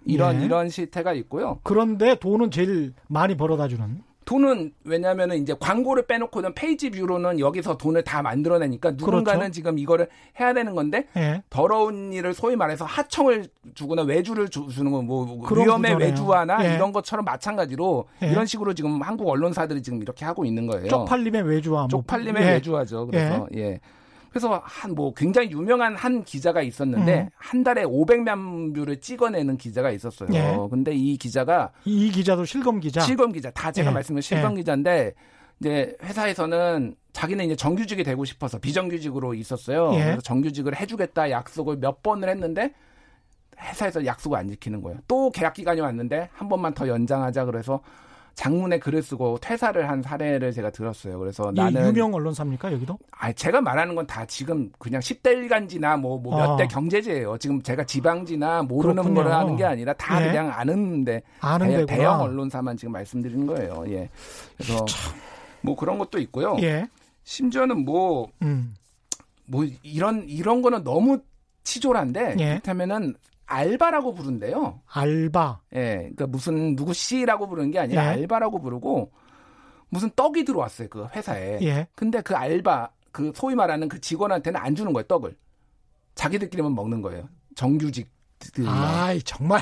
이런
예.
이런 실태가 있고요.
그런데 돈은 제일 많이 벌어다 주는.
돈은 왜냐하면은 이제 광고를 빼놓고는 page view로는 여기서 돈을 다 만들어내니까 누군가는
그렇죠.
지금 이거를 해야 되는 건데
예.
더러운 일을 소위 말해서 하청을 주거나 외주를 주, 는 건 뭐
그런
위험의
구조네요.
외주화나
예.
이런 것처럼 마찬가지로
예.
이런 식으로 지금 한국 언론사들이 지금 이렇게 하고 있는 거예요.
쪽팔림의 외주화. 뭐.
쪽팔림의
예.
외주화죠. 그래서 예. 그래서 한 뭐 굉장히 유명한 한 기자가 있었는데
음.
한 달에 500만 view를 찍어내는 기자가 있었어요.
예.
근데 이 기자가
이, 이 기자도 실검 기자.
실검 기자 다 제가
예.
말씀드린 실검 기자인데 이제 회사에서는 자기는 이제 정규직이 되고 싶어서 비정규직으로 있었어요.
예.
그래서 정규직을 해주겠다 약속을 몇 번을 했는데 회사에서 약속을 안 지키는 거예요. 또 계약 기간이 왔는데 한 번만 더 연장하자 그래서 장문에 글을 쓰고 퇴사를 한 사례를 제가 들었어요. 그래서
이
나는
유명 언론사입니까 여기도?
아, 제가 말하는 건 다 지금 그냥 10대 일간지나 뭐, 뭐몇대
아.
경제지예요. 지금 제가 지방지나 모르는
그렇군요.
거를 하는 게 아니라 다
예.
그냥 아는데
아는
대. 대형 언론사만 지금 말씀드리는 거예요. 예. 그래서 뭐 그런 것도 있고요.
예.
심지어는 뭐,
음.
뭐 이런, 이런 거는 너무 치졸한데,
예.
그렇다면은 알바라고 부른대요.
알바.
예. 그러니까 무슨 누구 씨라고 부르는 게 아니라
예.
알바라고 부르고 무슨 떡이 들어왔어요. 그 회사에.
예.
근데 그 알바, 그 소위 말하는 그 직원한테는 안 주는 거예요, 떡을. 자기들끼리만 먹는 거예요. 정규직들만.
아이 정말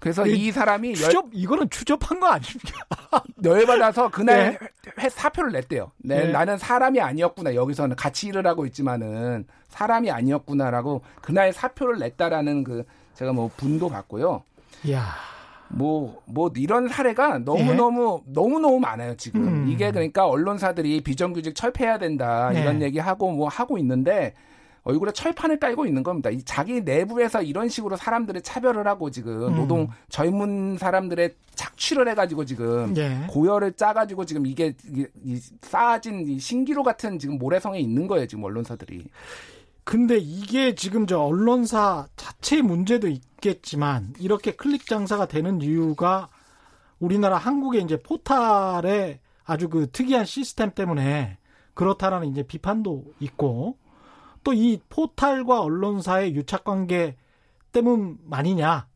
그래서
이
이 사람이 열,
추접 이거는 추접한 거 아닙니까?
열받아서 그날 회, 사표를 냈대요. 네,
예.
나는 사람이 아니었구나. 여기서는 같이 일을 하고 있지만은 사람이 아니었구나라고 그날 사표를 냈다라는 그 제가 뭐 분도 받고요.
이야.
뭐, 뭐, 이런 사례가
예.
너무너무, 너무너무 많아요, 지금.
음.
이게 그러니까 언론사들이 비정규직 철폐해야 된다,
네.
이런 얘기 하고 뭐 하고 있는데, 얼굴에 철판을 깔고 있는 겁니다. 이 자기 내부에서 이런 식으로 사람들을 차별을 하고 지금
음.
노동, 젊은 사람들의 착취를 해가지고 지금
예.
고열을 짜가지고 지금 이게 이, 이 쌓아진 이 신기루 같은 지금 모래성에 있는 거예요, 지금 언론사들이.
근데 이게 지금 저 언론사 자체의 문제도 있겠지만 이렇게 클릭 장사가 되는 이유가 우리나라 한국의 이제 포탈의 아주 그 특이한 시스템 때문에 그렇다라는 이제 비판도 있고 또 이 포탈과 언론사의 유착 관계 때문만이냐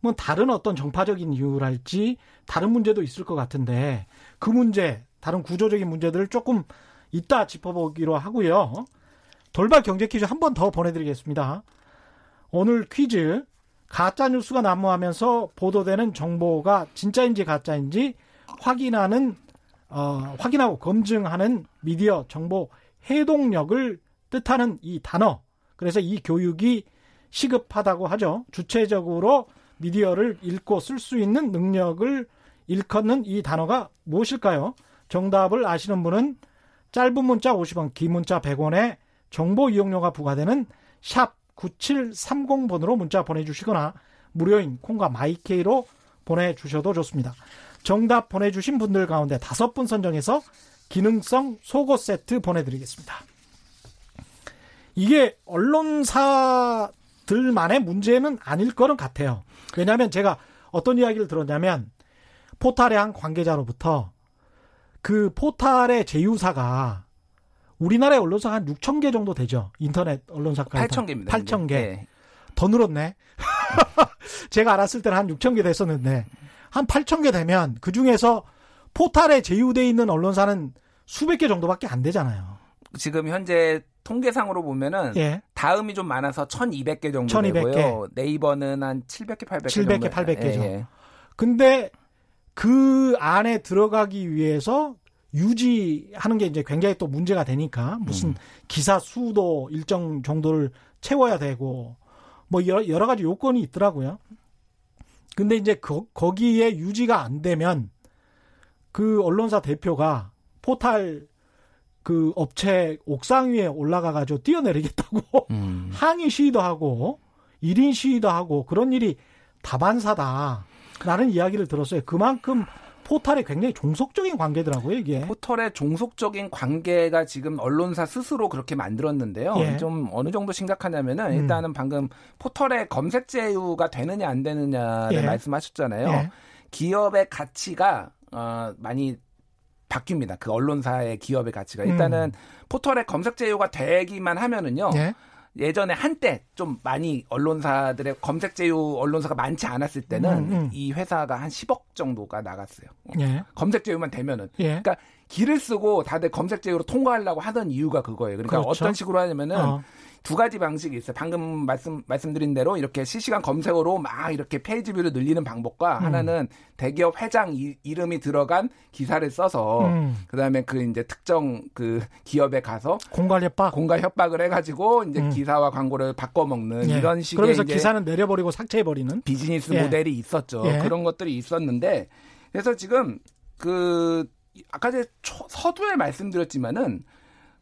뭐 다른 어떤 정파적인 이유랄지 다른 문제도 있을 것 같은데 그 문제 다른 구조적인 문제들을 조금 이따 짚어보기로 하고요. 돌발 경제 퀴즈 한 번 더 보내드리겠습니다. 오늘 퀴즈 가짜 뉴스가 난무하면서 보도되는 정보가 진짜인지 가짜인지 확인하는 어, 확인하고 검증하는 미디어 정보 해독력을 뜻하는 이 단어. 그래서 이 교육이 시급하다고 하죠. 주체적으로 미디어를 읽고 쓸 수 있는 능력을 일컫는 이 단어가 무엇일까요? 정답을 아시는 분은 짧은 문자 50원, 긴 문자 100원에 정보 이용료가 부과되는 샵 9730번으로 문자 보내주시거나 무료인 콩과 마이케이로 보내주셔도 좋습니다. 정답 보내주신 분들 가운데 다섯 분 선정해서 기능성 속옷 세트 보내드리겠습니다. 이게 언론사들만의 문제는 아닐 거는 같아요. 왜냐하면 제가 어떤 이야기를 들었냐면 포탈의 한 관계자로부터 그 포탈의 제휴사가 우리나라의 언론사가 한 6천 개 정도 되죠. 인터넷 언론사까지.
8천 개입니다.
8천 개.
예.
더 늘었네. 제가 알았을 때는 한 6천 개 됐었는데 한 8천 개 되면 그 중에서 포탈에 제휴돼 있는 언론사는 수백 개 정도밖에 안 되잖아요.
지금 현재 통계상으로 보면은
예.
다음이 좀 많아서 1,200개 정도
1200 개.
되고요. 네이버는 한 700개, 800개
700개,
정도.
800개 죠.
예,
근데 그 안에 들어가기 위해서 유지하는 게 이제 굉장히 또 문제가 되니까 무슨
음.
기사 수도 일정 정도를 채워야 되고 뭐 여러, 여러 가지 요건이 있더라고요. 근데 이제 거, 거기에 유지가 안 되면 그 언론사 대표가 포탈 그 업체 옥상 위에 올라가 가지고 뛰어내리겠다고
음.
항의 시위도 하고 1인 시위도 하고 그런 일이 다반사다 라는 이야기를 들었어요. 그만큼 포탈에 굉장히 종속적인 관계더라고요, 이게.
포털의 종속적인 관계가 지금 언론사 스스로 그렇게 만들었는데요.
예.
좀 어느 정도 심각하냐면은
음.
일단은 방금 포털의 검색 제휴가 되느냐 안 되느냐를
예.
말씀하셨잖아요.
예.
기업의 가치가 어, 많이 바뀝니다. 그 언론사의 기업의 가치가 일단은
음.
포털에 검색 제휴가 되기만 하면은요.
예.
예전에 한때 좀 많이 언론사들의 검색 제휴 언론사가 많지 않았을 때는
음, 음.
이 회사가 한 10억 정도가 나갔어요.
예.
검색 제휴만 되면은.
예.
그러니까 기를 쓰고 다들 검색 제휴로 통과하려고 하던 이유가 그거예요. 그러니까
그렇죠.
어떤 식으로 하냐면은
어.
두 가지 방식이 있어요. 방금 말씀 말씀드린 대로 이렇게 실시간 검색어로 막 이렇게 page view를 늘리는 방법과
음.
하나는 대기업 회장 이, 이름이 들어간 기사를 써서
음.
그다음에 그 이제 특정 그 기업에 가서
공갈 협박.
공갈 협박을 해 가지고 이제
음.
기사와 광고를 바꿔 먹는
예.
이런 식의
그러면서
이제
기사는 내려버리고 삭제해 버리는.
비즈니스
예.
모델이 있었죠.
예.
그런 것들이 있었는데 그래서 지금 그 아까 전에 초- 서두에 말씀드렸지만은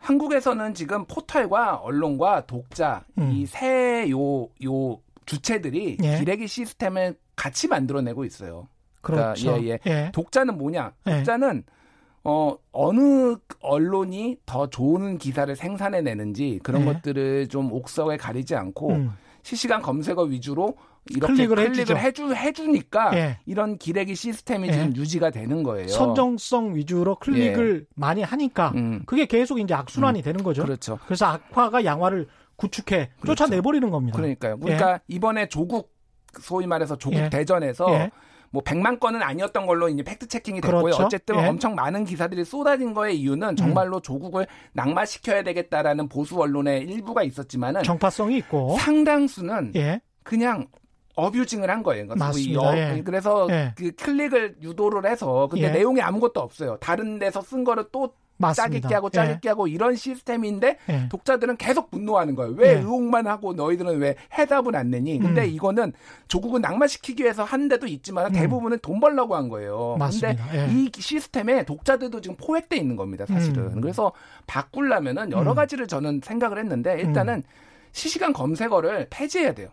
한국에서는 지금 포털과 언론과 독자
음.
이세요요 주체들이
예.
기레기 시스템을 같이 만들어내고 있어요. 그러니까
그렇죠.
예,
예.
독자는 뭐냐?
예.
독자는 어 어느 언론이 더 좋은 기사를 생산해 내는지 그런
예.
것들을 좀 옥석에 가리지 않고
음.
실시간 검색어 위주로 이렇게
클릭을
클릭을.
해주
해주니까
예.
이런 기레기 시스템이
예.
지금 유지가 되는 거예요.
선정성 위주로 클릭을 많이 하니까
음,
그게 계속 이제 악순환이 되는 거죠.
그렇죠.
그래서 악화가 양화를 구축해
그렇죠.
쫓아내버리는 겁니다.
그러니까요. 그러니까 이번에 조국 소위 말해서 조국
예.
대전에서
예.
뭐 100만 건은 아니었던 걸로 이제 팩트 체킹이 됐고요.
그렇죠.
어쨌든
예. 음.
엄청 많은 기사들이 쏟아진 거의 이유는 정말로 조국을 낙마시켜야 되겠다라는 보수 언론의 일부가 있었지만은
정파성이 있고.
상당수는
예.
그냥 어뷰징을 한 거예요. 그러니까
맞습니다.
여-
예.
그래서
예.
그 클릭을 유도를 해서 근데
예.
내용이 아무것도 없어요. 다른 데서 쓴 거를 또
맞습니다.
짜깁기 하고 짜깁기 하고 이런 시스템인데
예. 예.
독자들은 계속 분노하는 거예요. 왜
예.
의혹만 하고 너희들은 왜 해답은 안 내니? 근데
음.
이거는 조국은 낙마시키기 위해서 한 데도 있지만 대부분은 돈 벌려고 한 거예요.
맞습니다.
근데
예.
이 시스템에 독자들도 지금 포획돼 있는 겁니다, 사실은.
음.
그래서 바꾸려면은 여러
음.
가지를 저는 생각을 했는데 일단은 실시간 검색어를 폐지해야 돼요.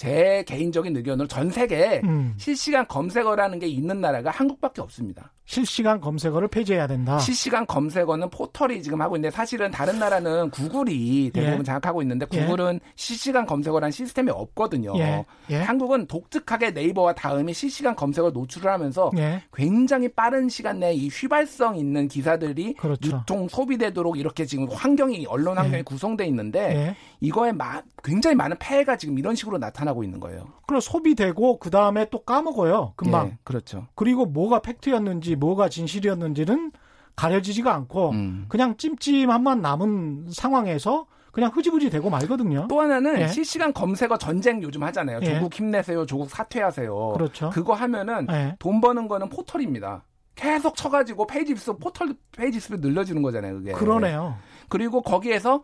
제 개인적인 의견으로 전 세계에
음.
실시간 검색어라는 게 있는 나라가 한국밖에 없습니다.
실시간 검색어를 폐지해야 된다.
실시간 검색어는 포털이 지금 하고 있는데 사실은 다른 나라는 구글이 대부분
예.
장악하고 있는데
예.
구글은 실시간 검색어라는 시스템이 없거든요.
예. 예.
한국은 독특하게 네이버와 다음이 실시간 검색어 노출을 하면서
예.
굉장히 빠른 시간 내에 이 휘발성 있는 기사들이
그렇죠.
유통 소비되도록 이렇게 지금 환경이 언론 환경이
예.
구성돼 있는데
예.
이거에 마- 굉장히 많은 폐해가 지금 이런 식으로 나타나고 있는 거예요.
그리고 소비되고 그 다음에 또 까먹어요. 금방.
예, 그렇죠.
그리고 뭐가 팩트였는지 뭐가 진실이었는지는 가려지지가 않고
음.
그냥 찜찜함만 남은 상황에서 그냥 흐지부지 되고 말거든요.
또 하나는
예.
실시간 검색어 전쟁 요즘 하잖아요.
예.
조국 힘내세요, 조국 사퇴하세요.
그렇죠.
그거 하면은
예.
돈 버는 거는 포털입니다. 계속 쳐가지고 페이지 수 포털 페이지 수를 늘려주는 거잖아요. 그게.
그러네요.
그리고 거기에서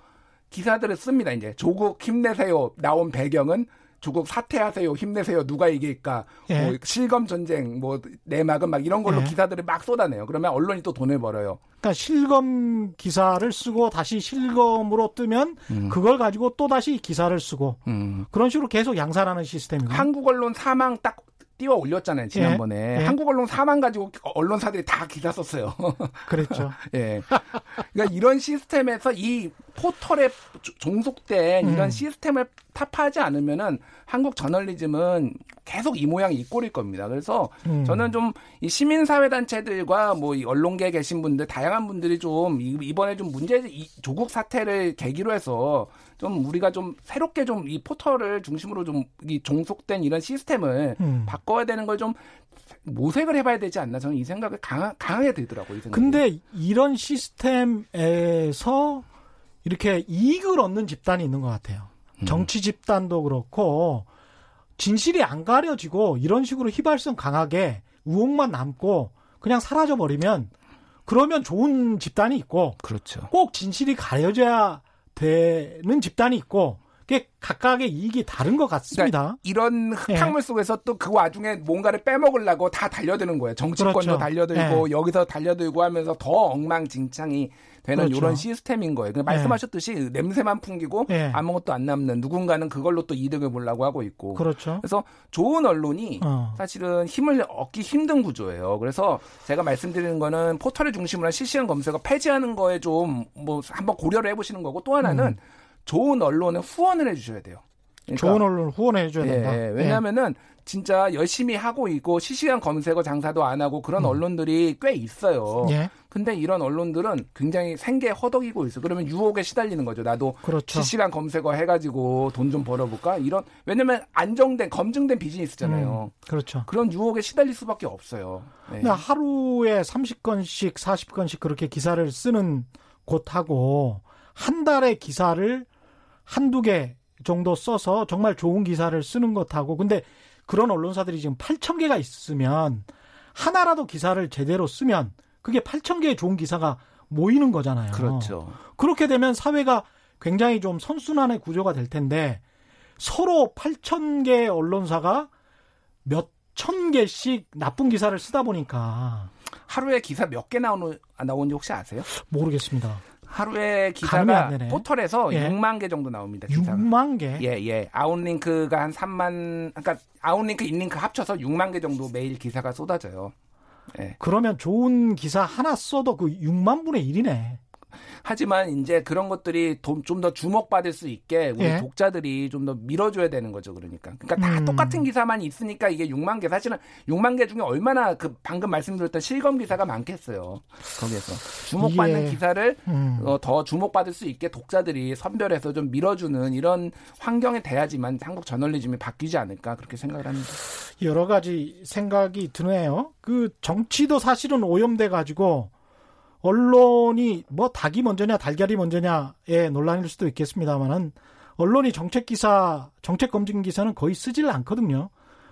기사들을 씁니다. 이제 조국 힘내세요 나온 배경은 조국 사퇴하세요 힘내세요 누가 이길까
예.
뭐 실검 전쟁 뭐 내막은 막 이런 걸로
예.
기사들을 막 쏟아내요. 그러면 언론이 또 돈을 벌어요.
그러니까 실검 기사를 쓰고 다시 실검으로 뜨면
음.
그걸 가지고 또 다시 기사를 쓰고
음.
그런 식으로 계속 양산하는 시스템이고.
한국 언론 사망 딱 띄워 올렸잖아요 지난번에
예.
한국 언론 사망 가지고 언론사들이 다 기사 썼어요.
그랬죠.
예. 그러니까 이런 시스템에서 이 포털에 조- 종속된
음.
이런 시스템을 타파하지 않으면은 한국 저널리즘은 계속 이 모양 이 꼴일 겁니다. 그래서
음.
저는 좀 이 시민사회 단체들과 뭐 이 언론계에 계신 분들 다양한 분들이 좀 이- 이번에 좀 문제 이 조국 사태를 계기로 해서 좀 우리가 좀 새롭게 좀 이 포털을 중심으로 좀 이 종속된 이런 시스템을
음.
바꿔야 되는 걸 좀 모색을 해봐야 되지 않나 저는 이 생각을 강하, 강하게 들더라고요. 이 생각이.
근데 이런 시스템에서 이렇게 이익을 얻는 집단이 있는 것 같아요.
음.
정치 집단도 그렇고 진실이 안 가려지고 이런 식으로 휘발성 강하게 의혹만 남고 그냥 사라져 버리면 그러면 좋은 집단이 있고
그렇죠.
꼭 진실이 가려져야 되는 집단이 있고 그게 각각의 이익이 다른 것 같습니다.
이런 흙탕물 속에서 또 그 와중에 뭔가를 빼먹으려고 다 달려드는 거예요. 정치권도
그렇죠.
달려들고 여기서 달려들고 하면서 더 엉망진창이 되는
그렇죠.
이런 시스템인 거예요. 그러니까
예.
말씀하셨듯이 냄새만 풍기고
예.
아무것도 안 남는 누군가는 그걸로 또 이득을 보려고 하고 있고.
그렇죠.
그래서 좋은 언론이
어.
사실은 힘을 얻기 힘든 구조예요. 그래서 제가 말씀드리는 거는 포털을 중심으로 한 실시간 검색어 폐지하는 거에 좀 뭐 한번 고려를 해보시는 거고 또 하나는
음.
좋은 언론은 후원을 해주셔야 돼요. 그러니까
좋은 언론 후원해 줘야
예,
된다.
예. 왜냐하면은 진짜 열심히 하고 있고 실시간 검색어 장사도 안 하고 그런 언론들이 꽤 있어요.
예. 예.
근데 이런 언론들은 굉장히 생계 허덕이고 있어. 그러면 유혹에 시달리는 거죠. 나도
그렇죠.
실시간 검색어 해가지고 돈 좀 벌어볼까? 이런 왜냐면 안정된 검증된 비즈니스잖아요.
음, 그렇죠.
그런 유혹에 시달릴 수밖에 없어요. 네.
근데 하루에 30건씩 40건씩 그렇게 기사를 쓰는 곳하고 한 달에 기사를 한두 개 정도 써서 정말 좋은 기사를 쓰는 것하고 근데 그런 언론사들이 지금 8천 개가 있으면 하나라도 기사를 제대로 쓰면 그게 8천 개의 좋은 기사가 모이는 거잖아요.
그렇죠.
그렇게 되면 사회가 굉장히 좀 선순환의 구조가 될 텐데 서로 8천 개의 언론사가 몇 천 개씩 나쁜 기사를 쓰다 보니까
하루에 기사 몇 개 나오는 나오는지 혹시 아세요?
모르겠습니다.
하루에 기사가. 포털에서
예.
6만 개 정도 나옵니다. 기사가.
6만 개.
예, 예. outlink가 한 3만, 그러니까 outlink, inlink 합쳐서 6만 개 정도 매일 기사가 쏟아져요. 예.
그러면 좋은 기사 하나 써도 그 6만 분의 1이네.
하지만 이제 그런 것들이 좀 더 주목받을 수 있게 우리
예.
독자들이 좀 더 밀어줘야 되는 거죠. 그러니까. 그러니까 다
음.
똑같은 기사만 있으니까 이게 6만 개. 사실은 6만 개 중에 얼마나 그 방금 말씀드렸던 실검 기사가 많겠어요. 거기에서. 주목받는
이게-
기사를
음.
어, 더 주목받을 수 있게 독자들이 선별해서 좀 밀어주는 이런 환경이 돼야지만 한국 저널리즘이 바뀌지 않을까 그렇게 생각을 합니다.
여러 가지 생각이 드네요. 그 정치도 사실은 오염돼 가지고 언론이 뭐 닭이 먼저냐 달걀이 먼저냐의 논란일 수도 있겠습니다만은 언론이 정책 기사, 정책 검증 기사는 거의 쓰질 않거든요.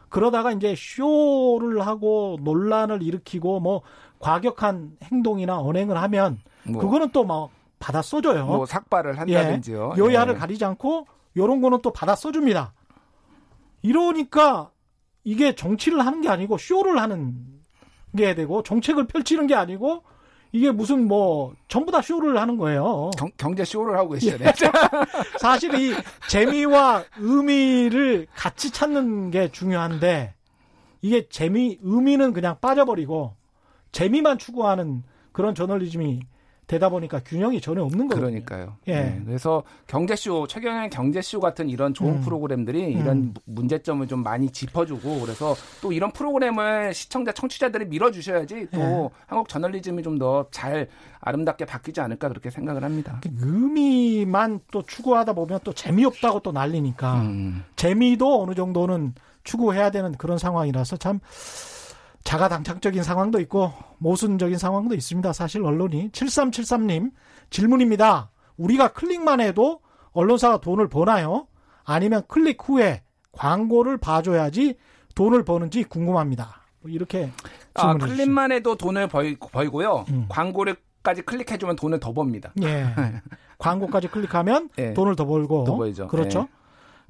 그러다가 이제 쇼를 하고 논란을 일으키고 뭐 과격한 행동이나 언행을 하면
뭐,
그거는 또 막 받아 써줘요.
뭐 삭발을 한다든지요.
예. 여야를
예.
가리지 않고 요런 거는 또 받아 써줍니다. 이러니까 이게 정치를 하는 게 아니고 쇼를 하는 게 되고 정책을 펼치는 게 아니고 이게 무슨 뭐 전부 다 쇼를 하는 거예요.
경, 경제 쇼를 하고 계시잖아요.
사실 이 재미와 의미를 같이 찾는 게 중요한데 이게 재미 의미는 그냥 빠져버리고 재미만 추구하는 그런 저널리즘이 되다 보니까 균형이 전혀 없는 거거든요.
그러니까요.
예.
네, 그래서 경제쇼, 최경영 경제쇼 같은 이런 좋은
음.
프로그램들이 이런 무- 문제점을 좀 많이 짚어주고 그래서 또 이런 프로그램을 시청자, 청취자들이 밀어주셔야지 또
예.
한국 저널리즘이 좀 더 잘 아름답게 바뀌지 않을까 그렇게 생각을 합니다.
의미만 또 추구하다 보면 또 재미없다고 또 난리니까
음.
재미도 어느 정도는 추구해야 되는 그런 상황이라서 참 자가당착적인 상황도 있고 모순적인 상황도 있습니다. 사실 언론이 7373님 질문입니다. 우리가 클릭만 해도 언론사가 돈을 버나요? 아니면 클릭 후에 광고를 봐줘야지 돈을 버는지 궁금합니다. 뭐 이렇게
아. 클릭만 해도 돈을 벌, 벌고요.
음.
광고를 까지 클릭해주면 돈을 더 법니다.
예. 광고까지 클릭하면
예.
돈을 더 벌고.
더 벌죠.
그렇죠.
예.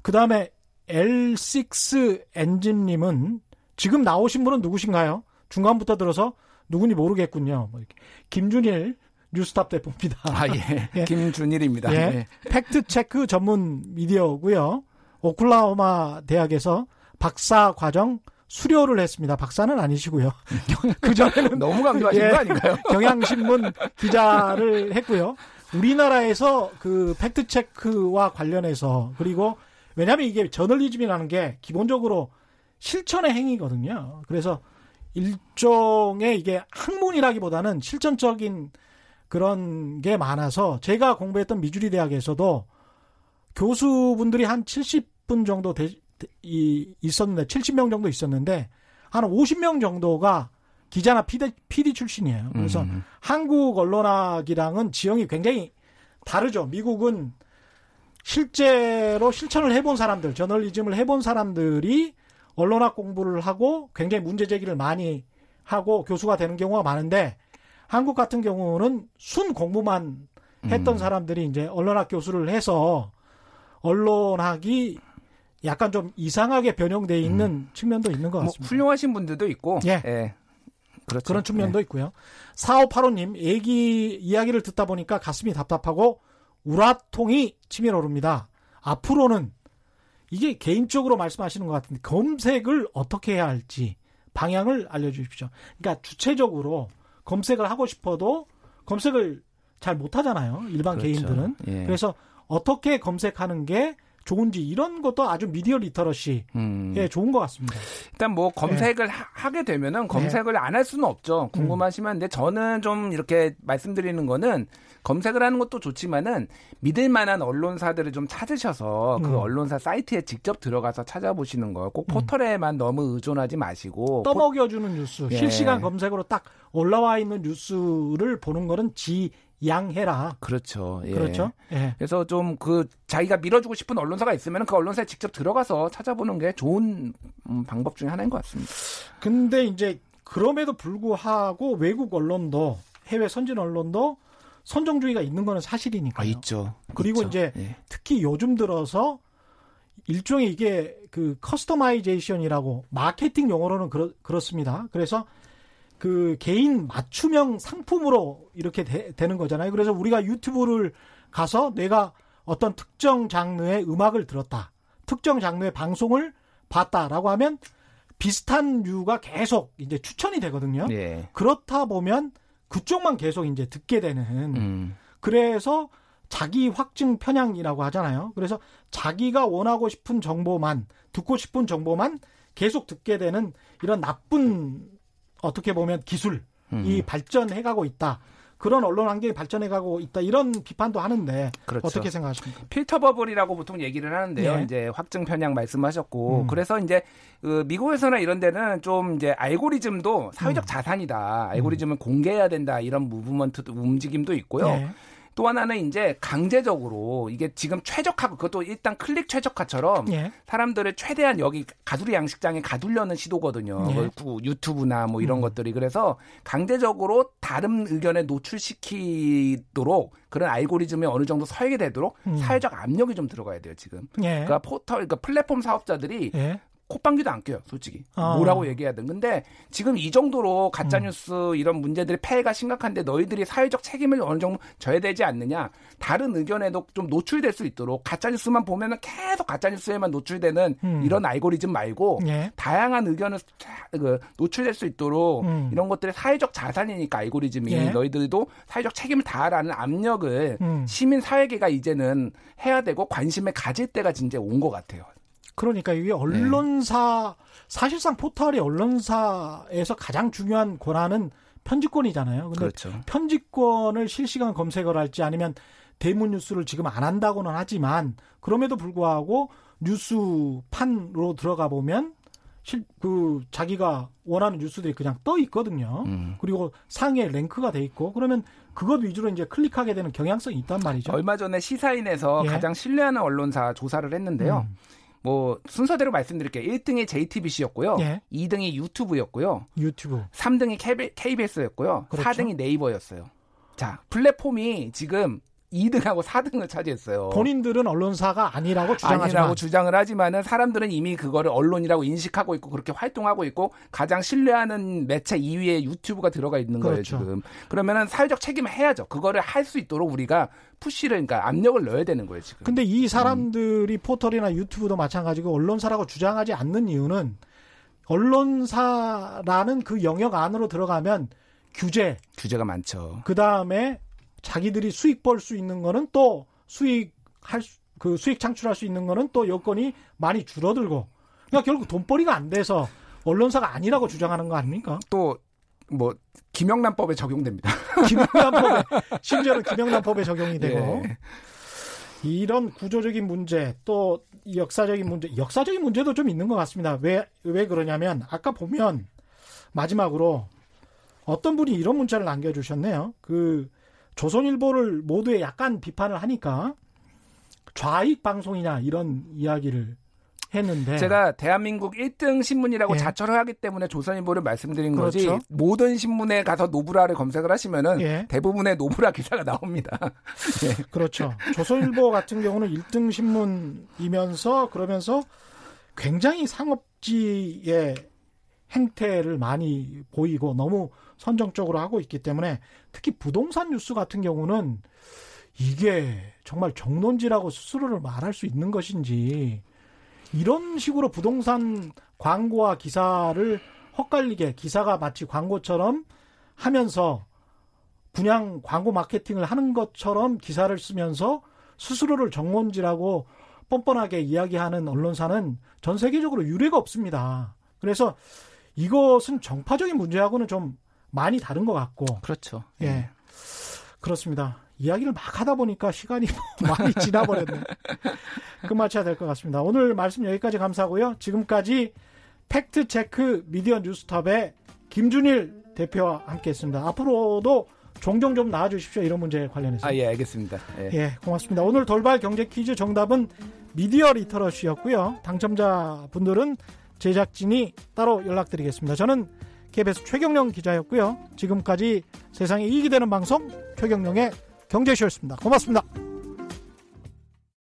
그 다음에 L6 엔진님은 지금 나오신 분은 누구신가요? 중간부터 들어서 누군지 모르겠군요. 뭐 이렇게. 김준일 뉴스톱 대표입니다.
아, 예.
예.
김준일입니다.
예.
예.
팩트 체크 전문 미디어고요. 오클라호마 대학에서 박사 과정 수료를 했습니다. 박사는 아니시고요. 그 전에는
너무 강조하시는
예.
거 아닌가요?
경향신문 기자를 했고요. 우리나라에서 그 팩트 체크와 관련해서 그리고 왜냐하면 이게 저널리즘이라는 게 기본적으로 실천의 행위거든요. 그래서 일종의 이게 학문이라기보다는 실전적인 그런 게 많아서 제가 공부했던 미주리 대학에서도 교수분들이 한 70분 정도 되- 이- 있었는데 70명 정도 있었는데 한 50명 정도가 기자나 PD, PD 출신이에요. 그래서
음.
한국 언론학이랑은 지형이 굉장히 다르죠. 미국은 실제로 실천을 해본 사람들, 저널리즘을 해본 사람들이 언론학 공부를 하고 굉장히 문제 제기를 많이 하고 교수가 되는 경우가 많은데 한국 같은 경우는 순 공부만 했던
음.
사람들이 이제 언론학 교수를 해서 언론학이 약간 좀 이상하게 변형돼 있는 측면도 있는
것뭐
같습니다.
훌륭하신 분들도 있고,
예.
그렇죠.
그런 측면도 있고요. 4585님, 애기 이야기를 듣다 보니까 가슴이 답답하고 우라통이 치밀어 오릅니다. 앞으로는 이게 개인적으로 말씀하시는 것 같은데 검색을 어떻게 해야 할지 방향을 알려주십시오. 그러니까 주체적으로 검색을 하고 싶어도 검색을 잘 못하잖아요. 일반
그렇죠.
개인들은.
예.
그래서 어떻게 검색하는 게 좋은지 이런 것도 아주 미디어 리터러시
음.
예 좋은 것 같습니다.
일단 뭐 검색을 하, 게 되면은 검색을 안할 수는 없죠. 궁금하시면 근데 저는 좀 이렇게 말씀드리는 거는 검색을 하는 것도 좋지만은 믿을 만한 언론사들을 좀 찾으셔서 그
음.
언론사 사이트에 직접 들어가서 찾아보시는 거. 꼭 포털에만 너무 의존하지 마시고
떠먹여주는 뉴스,
예.
실시간 검색으로 딱 올라와 있는 뉴스를 보는 거는 지 양해라.
그렇죠. 예.
그렇죠. 예.
그래서 좀 그 자기가 밀어주고 싶은 언론사가 있으면 그 언론사에 직접 들어가서 찾아보는 게 좋은 음, 방법 중에 하나인 것 같습니다.
근데 이제 그럼에도 불구하고 외국 언론도 해외 선진 언론도 선정주의가 있는 거는 사실이니까요.
아, 있죠.
그리고
있죠.
이제
예.
특히 요즘 들어서 일종의 이게 그 customization이라고 마케팅 용어로는 그렇, 그렇습니다. 그래서 그 개인 맞춤형 상품으로 이렇게 되, 는 거잖아요. 그래서 우리가 유튜브를 가서 내가 어떤 특정 장르의 음악을 들었다. 특정 장르의 방송을 봤다라고 하면 비슷한 류가 계속 이제 추천이 되거든요.
예.
그렇다 보면 그쪽만 계속 이제 듣게 되는
음.
그래서 자기 확증 편향이라고 하잖아요. 그래서 자기가 원하고 싶은 정보만 듣고 싶은 정보만 계속 듣게 되는 이런 나쁜 어떻게 보면 기술이
음.
발전해가고 있다. 그런 언론 환경이 발전해가고 있다. 이런 비판도 하는데
그렇죠.
어떻게 생각하십니까?
필터 버블이라고 보통 얘기를 하는데요.
예.
이제 확증 편향 말씀하셨고
음.
그래서 이제 그 미국에서나 이런 데는 좀 이제 알고리즘도 사회적
음.
자산이다. 알고리즘을 공개해야 된다. 이런 무브먼트 움직임도 있고요.
예.
또 하나는 이제 강제적으로 이게 지금 최적화 그것도 일단 클릭 최적화처럼
예.
사람들을 최대한 여기 가두리 양식장에 가두려는 시도거든요.
예.
유튜브나 뭐 이런
음.
것들이 그래서 강제적으로 다른 의견에 노출시키도록 그런 알고리즘이 어느 정도 서게 되도록
음.
사회적 압력이 좀 들어가야 돼요 지금.
예.
그러니까 포털, 그러니까 플랫폼 사업자들이
예.
콧방귀도 안 껴요, 솔직히.
어.
뭐라고 얘기하든. 근데 지금 이 정도로 가짜뉴스
음.
이런 문제들이 폐해가 심각한데 너희들이 사회적 책임을 어느 정도 져야 되지 않느냐. 다른 의견에도 좀 노출될 수 있도록 가짜뉴스만 보면은 계속 가짜뉴스에만 노출되는
음.
이런 알고리즘 말고
예.
다양한 의견을 차- 그 노출될 수 있도록
음.
이런 것들이 사회적 자산이니까 알고리즘이
예.
너희들도 사회적 책임을 다하라는 압력을
음.
시민 사회계가 이제는 해야 되고 관심을 가질 때가 진짜 온 것 같아요.
그러니까 이게 언론사 사실상 포털이 언론사에서 가장 중요한 권한은 편집권이잖아요. 근데
그렇죠.
편집권을 실시간 검색을 할지 아니면 대문 뉴스를 지금 안 한다고는 하지만 그럼에도 불구하고 뉴스판으로 들어가 보면 실, 그 자기가 원하는 뉴스들이 그냥 떠 있거든요.
음.
그리고 상위에 랭크가 돼 있고 그러면 그것 위주로 이제 클릭하게 되는 경향성이 있단 말이죠.
얼마 전에 시사인에서
예.
가장 신뢰하는 언론사 조사를 했는데요.
음.
뭐 순서대로 말씀드릴게요. 1등이 JTBC였고요.
예.
2등이 유튜브였고요.
유튜브.
3등이 KBS였고요.
그렇죠.
4등이 네이버였어요. 자, 플랫폼이 지금 2등하고 4등을 차지했어요.
본인들은 언론사가 아니라고 주장하지만
아니라고 주장을 하지만은 사람들은 이미 그거를 언론이라고 인식하고 있고 그렇게 활동하고 있고 가장 신뢰하는 매체 2위에 유튜브가 들어가 있는 거예요
그렇죠.
지금. 그러면은 사회적 책임을 해야죠. 그거를 할 수 있도록 우리가 푸시를 그러니까 압력을 넣어야 되는 거예요 지금.
근데 이 사람들이 포털이나 유튜브도 마찬가지고 언론사라고 주장하지 않는 이유는 언론사라는 그 영역 안으로 들어가면 규제,
규제가 많죠.
그 다음에 자기들이 수익 벌 수 있는 거는 또 수익 할 그 수익 창출할 수 있는 거는 또 여건이 많이 줄어들고 그러니까 결국 돈벌이가 안 돼서 언론사가 아니라고 주장하는 거 아닙니까?
또 뭐 김영란법에 적용됩니다.
김영란법에 심지어는 김영란법에 적용이 되고
예.
이런 구조적인 문제 또 역사적인 문제 역사적인 문제도 좀 있는 것 같습니다. 왜왜 그러냐면 아까 보면 마지막으로 어떤 분이 이런 문자를 남겨주셨네요. 그 조선일보를 모두에 약간 비판을 하니까 좌익 방송이냐 이런 이야기를 했는데
제가 대한민국 1등 신문이라고
예.
자처를 하기 때문에 조선일보를 말씀드린 거지
그렇죠.
모든 신문에 가서 노브라를 검색을 하시면은
예.
대부분의 노브라 기사가 나옵니다. 예.
그렇죠. 조선일보 같은 경우는 1등 신문이면서 그러면서 굉장히 상업지의 행태를 많이 보이고 너무 선정적으로 하고 있기 때문에 특히 부동산 뉴스 같은 경우는 이게 정말 정론지라고 스스로를 말할 수 있는 것인지 이런 식으로 부동산 광고와 기사를 헛갈리게 기사가 마치 광고처럼 하면서 그냥 광고 마케팅을 하는 것처럼 기사를 쓰면서 스스로를 정론지라고 뻔뻔하게 이야기하는 언론사는 전 세계적으로 유례가 없습니다. 그래서 이것은 정파적인 문제하고는 좀 많이 다른 것 같고.
그렇죠.
예. 그렇습니다. 이야기를 막 하다 보니까 시간이 많이 지나버렸네. 끝마쳐야 될 것 같습니다. 오늘 말씀 여기까지 감사하고요. 지금까지 팩트체크 미디어 뉴스톱의 김준일 대표와 함께 했습니다. 앞으로도 종종 좀 나와 주십시오. 이런 문제에 관련해서.
아, 예, 알겠습니다. 예.
예, 고맙습니다. 오늘 돌발 경제 퀴즈 정답은 미디어 리터러시였고요. 당첨자 분들은 제작진이 따로 연락드리겠습니다. 저는 KBS 최경령 기자였고요. 지금까지 세상에 이익이 되는 방송 최경령의 경제쇼였습니다. 고맙습니다.